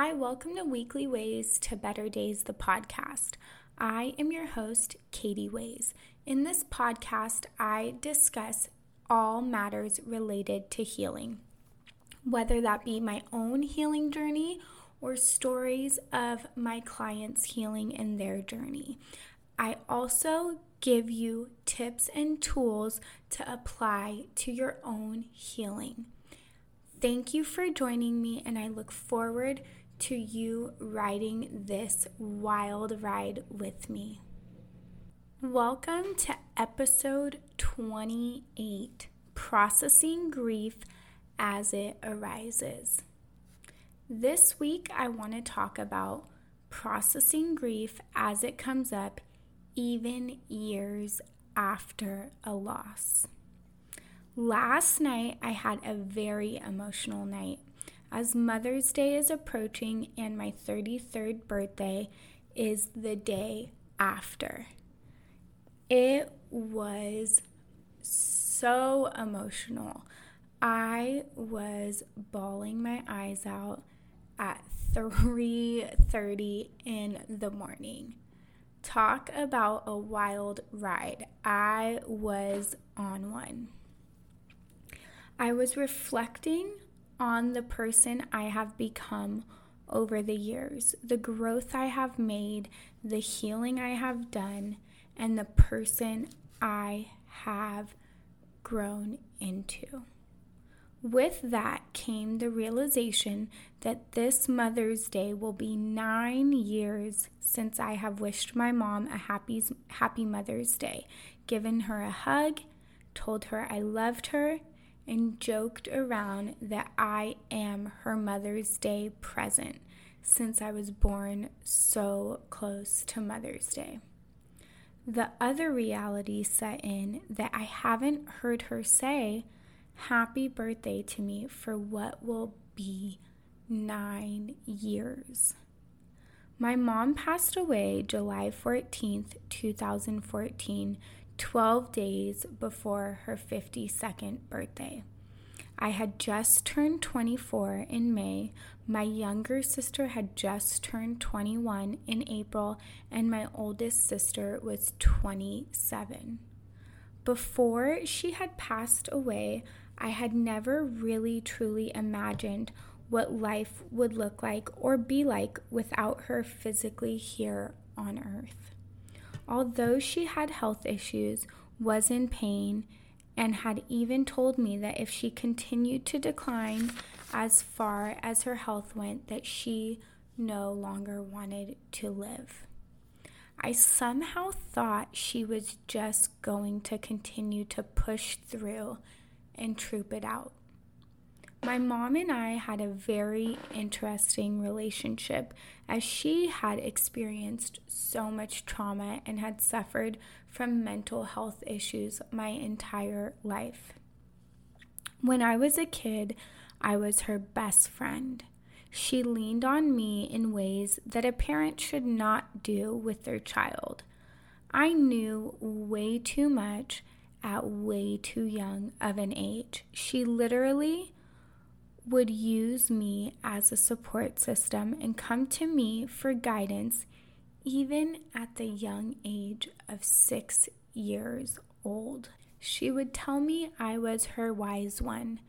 Hi, welcome to Weekly Ways to Better Days, the podcast. I am your host, Katie Ways. In this podcast, I discuss all matters related to healing, whether that be my own healing journey or stories of my clients healing in their journey. I also give you tips and tools to apply to your own healing. Thank you for joining me, and I look forward to you riding this wild ride with me. Welcome to episode 28 Processing Grief as It Arises. This week, I want to talk about processing grief as it comes up, even years after a loss. Last night, I had a very emotional night. As Mother's Day is approaching and my 33rd birthday is the day after. It was so emotional. I was bawling my eyes out at 3:30 in the morning. Talk about a wild ride. I was on one. I was reflecting on the person I have become over the years, the growth I have made, the healing I have done, and the person I have grown into. With that came the realization that this Mother's Day will be nine years since I have wished my mom a happy, happy Mother's Day, given her a hug, told her I loved her, and joked around that I am her Mother's Day present since I was born so close to Mother's Day. The other reality set in that I haven't heard her say happy birthday to me for what will be nine years. My mom passed away July 14th, 2014, 12 days before her 52nd birthday. I had just turned 24 in May, my younger sister had just turned 21 in April, and my oldest sister was 27. Before she had passed away, I had never really truly imagined what life would look like or be like without her physically here on earth. Although she had health issues, was in pain, and had even told me that if she continued to decline as far as her health went, that she no longer wanted to live. I somehow thought she was just going to continue to push through and troop it out. My mom and I had a very interesting relationship as she had experienced so much trauma and had suffered from mental health issues my entire life. When I was a kid, I was her best friend. She leaned on me in ways that a parent should not do with their child. I knew way too much at way too young of an age. She literally would use me as a support system and come to me for guidance even at the young age of six years old. She would tell me I was her wise one.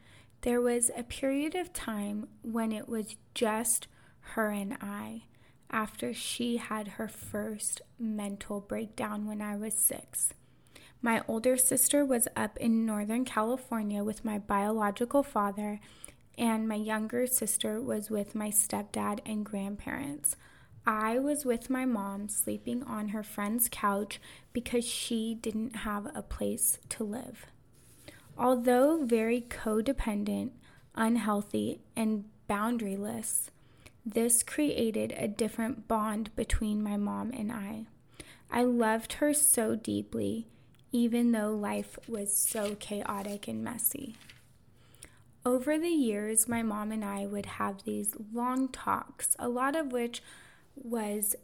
There was a period of time when it was just her and I after she had her first mental breakdown when I was six. My older sister was up in Northern California with my biological father, and my younger sister was with my stepdad and grandparents. I was with my mom sleeping on her friend's couch because she didn't have a place to live. Although very codependent, unhealthy, and boundaryless, this created a different bond between my mom and I. I loved her so deeply, even though life was so chaotic and messy. Over the years, my mom and I would have these long talks, a lot of which was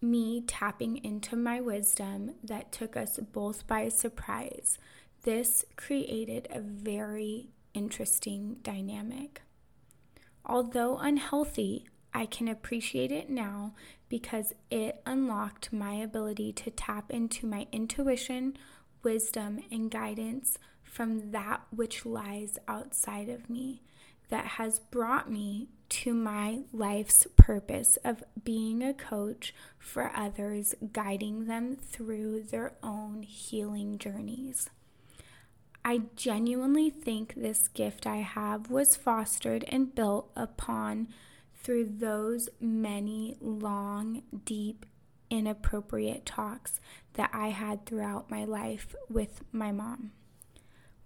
me tapping into my wisdom that took us both by surprise. This created a very interesting dynamic. Although unhealthy, I can appreciate it now because it unlocked my ability to tap into my intuition, wisdom, and guidance from that which lies outside of me that has brought me to my life's purpose of being a coach for others, guiding them through their own healing journeys. I genuinely think this gift I have was fostered and built upon through those many long, deep, inappropriate talks that I had throughout my life with my mom.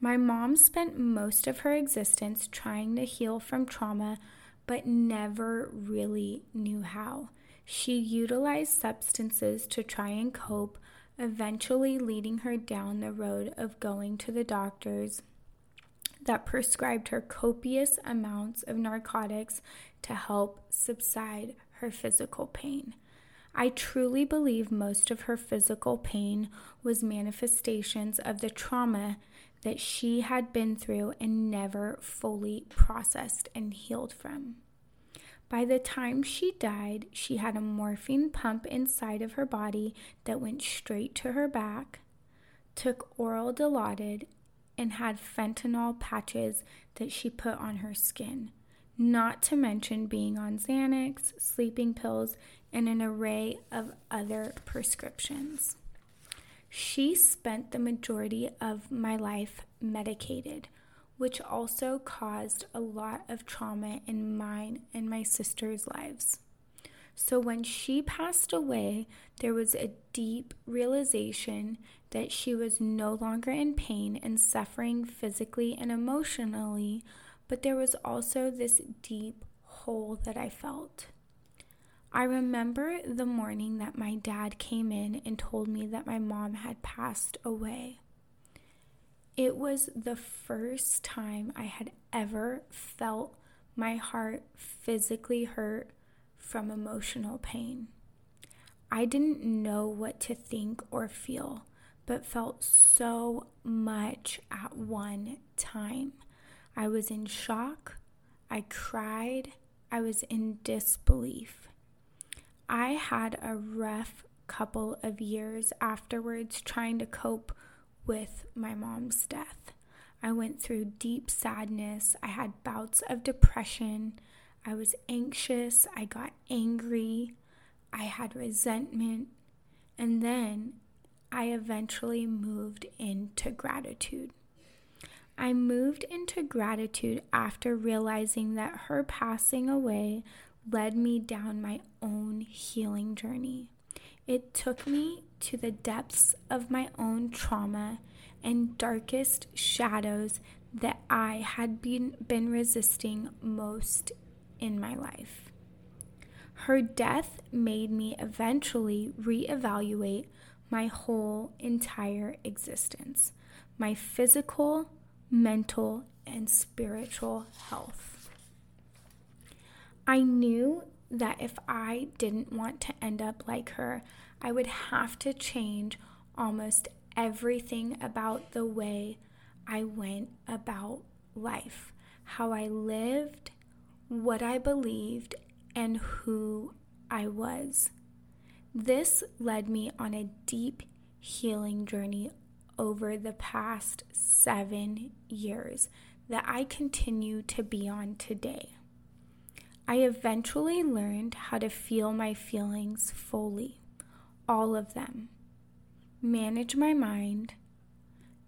My mom spent most of her existence trying to heal from trauma, but never really knew how. She utilized substances to try and cope, eventually leading her down the road of going to the doctors that prescribed her copious amounts of narcotics to help subside her physical pain. I truly believe most of her physical pain was manifestations of the trauma that she had been through and never fully processed and healed from. By the time she died, she had a morphine pump inside of her body that went straight to her back, took oral Dilaudid, and had fentanyl patches that she put on her skin, not to mention being on Xanax, sleeping pills, and an array of other prescriptions. She spent the majority of my life medicated, which also caused a lot of trauma in mine and my sister's lives. So when she passed away, there was a deep realization that she was no longer in pain and suffering physically and emotionally, but there was also this deep hole that I felt. I remember the morning that my dad came in and told me that my mom had passed away. It was the first time I had ever felt my heart physically hurt from emotional pain. I didn't know what to think or feel, but felt so much at one time. I was in shock, I cried, I was in disbelief. I had a rough couple of years afterwards trying to cope with my mom's death. I went through deep sadness. I had bouts of depression. I was anxious. I got angry. I had resentment. And then I eventually moved into gratitude. I moved into gratitude after realizing that her passing away led me down my own healing journey. It took me to the depths of my own trauma and darkest shadows that I had been, been resisting most in my life. Her death made me eventually reevaluate my whole entire existence, my physical, mental, and spiritual health. I knew that if I didn't want to end up like her, I would have to change almost everything about the way I went about life, how I lived, what I believed, and who I was. This led me on a deep healing journey over the past seven years that I continue to be on today. I eventually learned how to feel my feelings fully, all of them, manage my mind,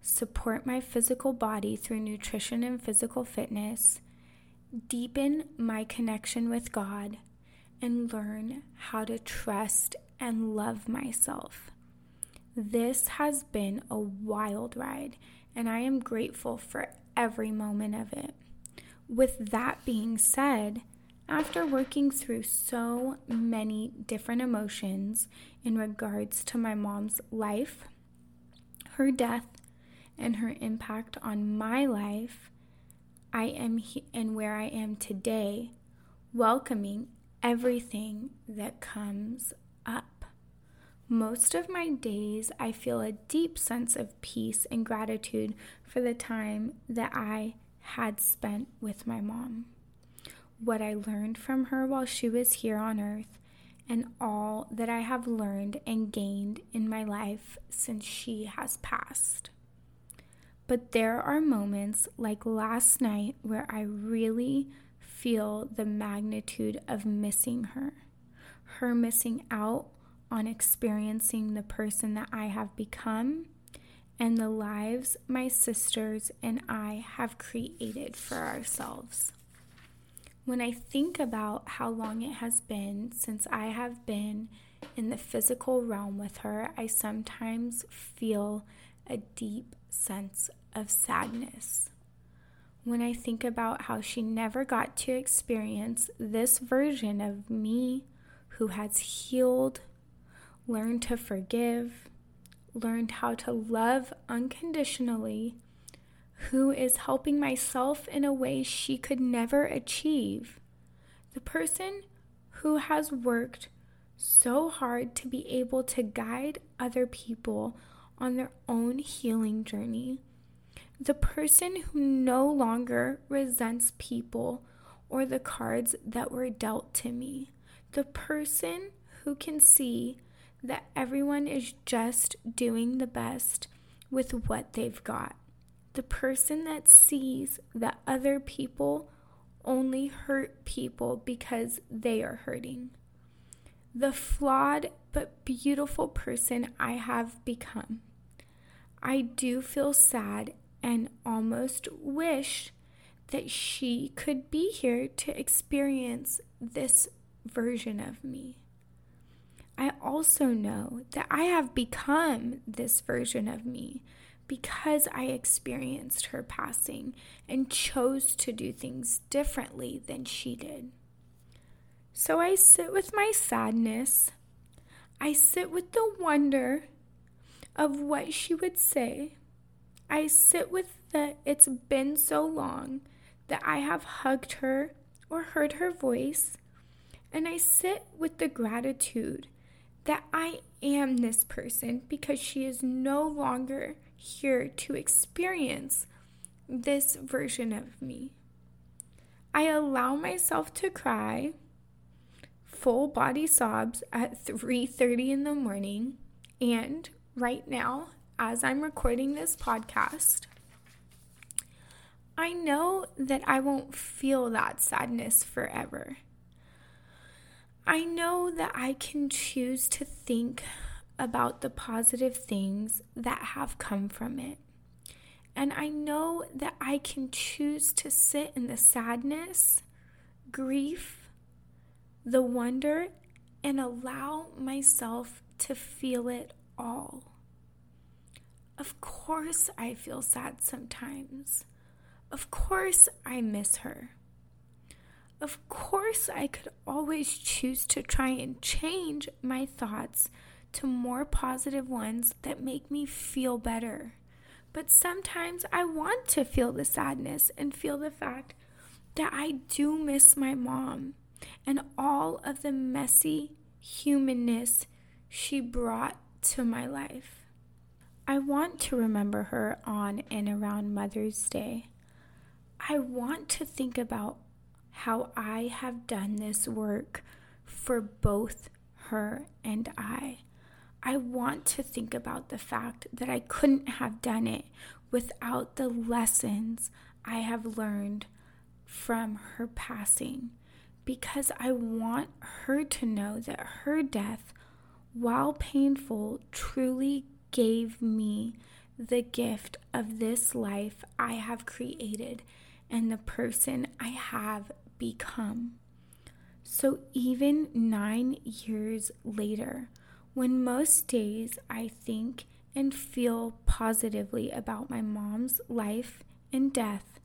support my physical body through nutrition and physical fitness, deepen my connection with God, and learn how to trust and love myself. This has been a wild ride, and I am grateful for every moment of it. With that being said, after working through so many different emotions in regards to my mom's life, her death, and her impact on my life, I am he- and where I am today, welcoming everything that comes up. Most of my days, I feel a deep sense of peace and gratitude for the time that I had spent with my mom. What I learned from her while she was here on earth and all that I have learned and gained in my life since she has passed. But there are moments like last night where I really feel the magnitude of missing her, her missing out on experiencing the person that I have become and the lives my sisters and I have created for ourselves. When I think about how long it has been since I have been in the physical realm with her, I sometimes feel a deep sense of sadness. When I think about how she never got to experience this version of me who has healed, learned to forgive, learned how to love unconditionally, who is helping myself in a way she could never achieve. The person who has worked so hard to be able to guide other people on their own healing journey. The person who no longer resents people or the cards that were dealt to me. The person who can see that everyone is just doing the best with what they've got the person that sees that other people only hurt people because they are hurting. The flawed but beautiful person I have become. I do feel sad and almost wish that she could be here to experience this version of me. I also know that I have become this version of me because I experienced her passing and chose to do things differently than she did. So I sit with my sadness. I sit with the wonder of what she would say. I sit with the it's been so long that I have hugged her or heard her voice. And I sit with the gratitude that I am this person because she is no longer here to experience this version of me. I allow myself to cry full body sobs at 3:30 in the morning and right now as I'm recording this podcast I know that I won't feel that sadness forever. I know that I can choose to think about the positive things that have come from it. And I know that I can choose to sit in the sadness, grief, the wonder, and allow myself to feel it all. Of course, I feel sad sometimes. Of course, I miss her. Of course, I could always choose to try and change my thoughts to more positive ones that make me feel better. But sometimes I want to feel the sadness and feel the fact that I do miss my mom and all of the messy humanness she brought to my life. I want to remember her on and around Mother's Day. I want to think about how I have done this work for both her and I. I want to think about the fact that I couldn't have done it without the lessons I have learned from her passing because I want her to know that her death, while painful, truly gave me the gift of this life I have created and the person I have become. So even nine years later, when most days I think and feel positively about my mom's life and death,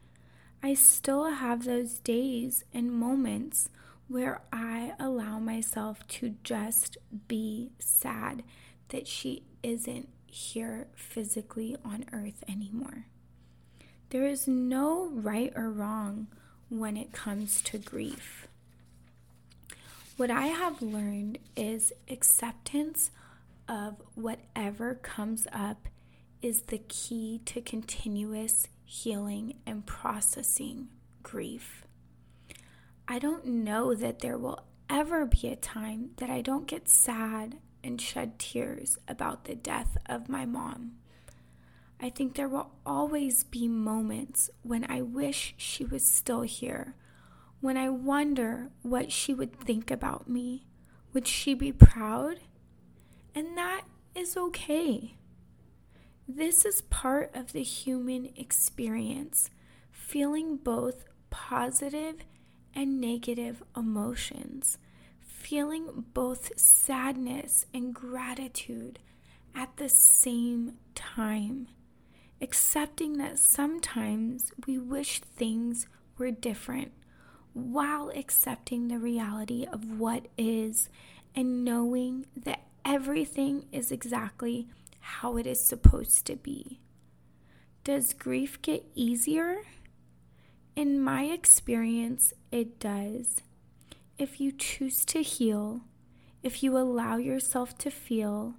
I still have those days and moments where I allow myself to just be sad that she isn't here physically on earth anymore. There is no right or wrong when it comes to grief. What I have learned is acceptance of whatever comes up is the key to continuous healing and processing grief. I don't know that there will ever be a time that I don't get sad and shed tears about the death of my mom. I think there will always be moments when I wish she was still here, when I wonder what she would think about me. Would she be proud? And that is okay. This is part of the human experience, feeling both positive and negative emotions, feeling both sadness and gratitude at the same time, accepting that sometimes we wish things were different while accepting the reality of what is and knowing that everything is exactly how it is supposed to be. Does grief get easier? In my experience, it does. If you choose to heal, if you allow yourself to feel,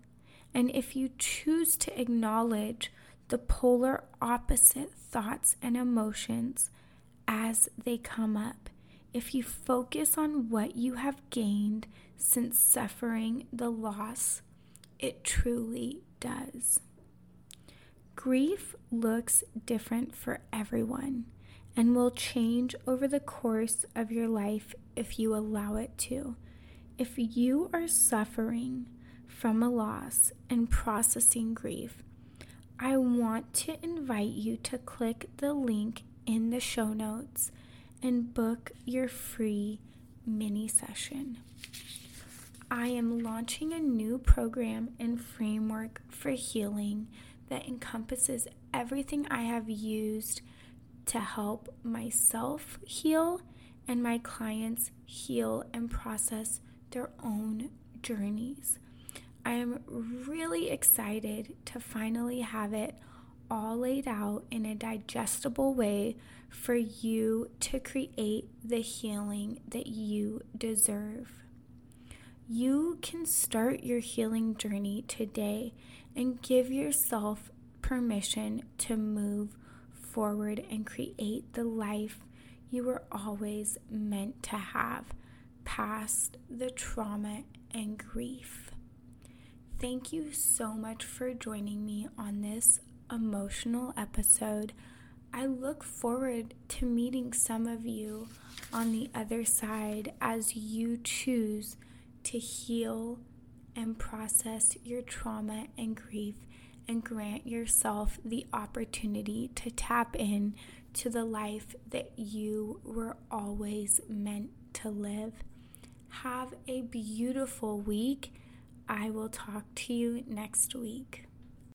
and if you choose to acknowledge the polar opposite thoughts and emotions as they come up, if you focus on what you have gained since suffering the loss, it truly does. Grief looks different for everyone and will change over the course of your life if you allow it to. If you are suffering from a loss and processing grief, I want to invite you to click the link in the show notes and book your free mini session. I am launching a new program and framework for healing that encompasses everything I have used to help myself heal and my clients heal and process their own journeys. I am really excited to finally have it all laid out in a digestible way for you to create the healing that you deserve. You can start your healing journey today and give yourself permission to move forward and create the life you were always meant to have past the trauma and grief. Thank you so much for joining me on this emotional episode. I look forward to meeting some of you on the other side as you choose to heal and process your trauma and grief and grant yourself the opportunity to tap in to the life that you were always meant to live. Have a beautiful week. I will talk to you next week.